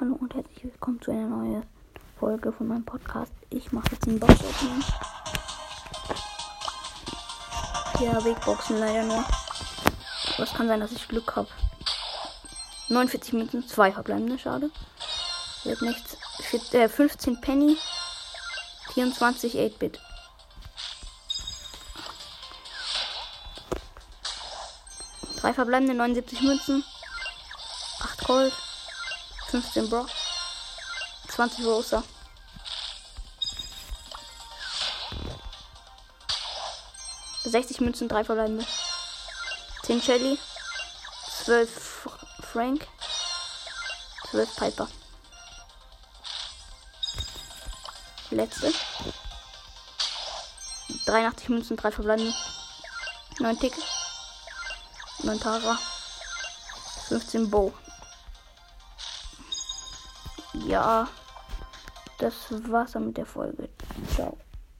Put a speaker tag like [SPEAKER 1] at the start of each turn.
[SPEAKER 1] Hallo und herzlich willkommen zu einer neuen Folge von meinem Podcast. Ich mache jetzt einen Box Opening. Ja, Big Boxen leider nur. Aber kann sein, dass ich Glück habe. 49 Münzen, 2 verbleibende, schade. Wird nichts. Vier- äh, 15 Penny, 24 8-Bit. Drei verbleibende, 79 Münzen, 8 Gold, 15 Brock, 20 Rosa. Sechzig Münzen, drei verbleibende. 10 Shelly, 12 F- Frank, 12 Piper. Letzte. 83 Münzen, 3 verbleibende. 9 Tick. 9 Tara. 15 Bow. Ja, das war's dann mit der Folge. Ciao.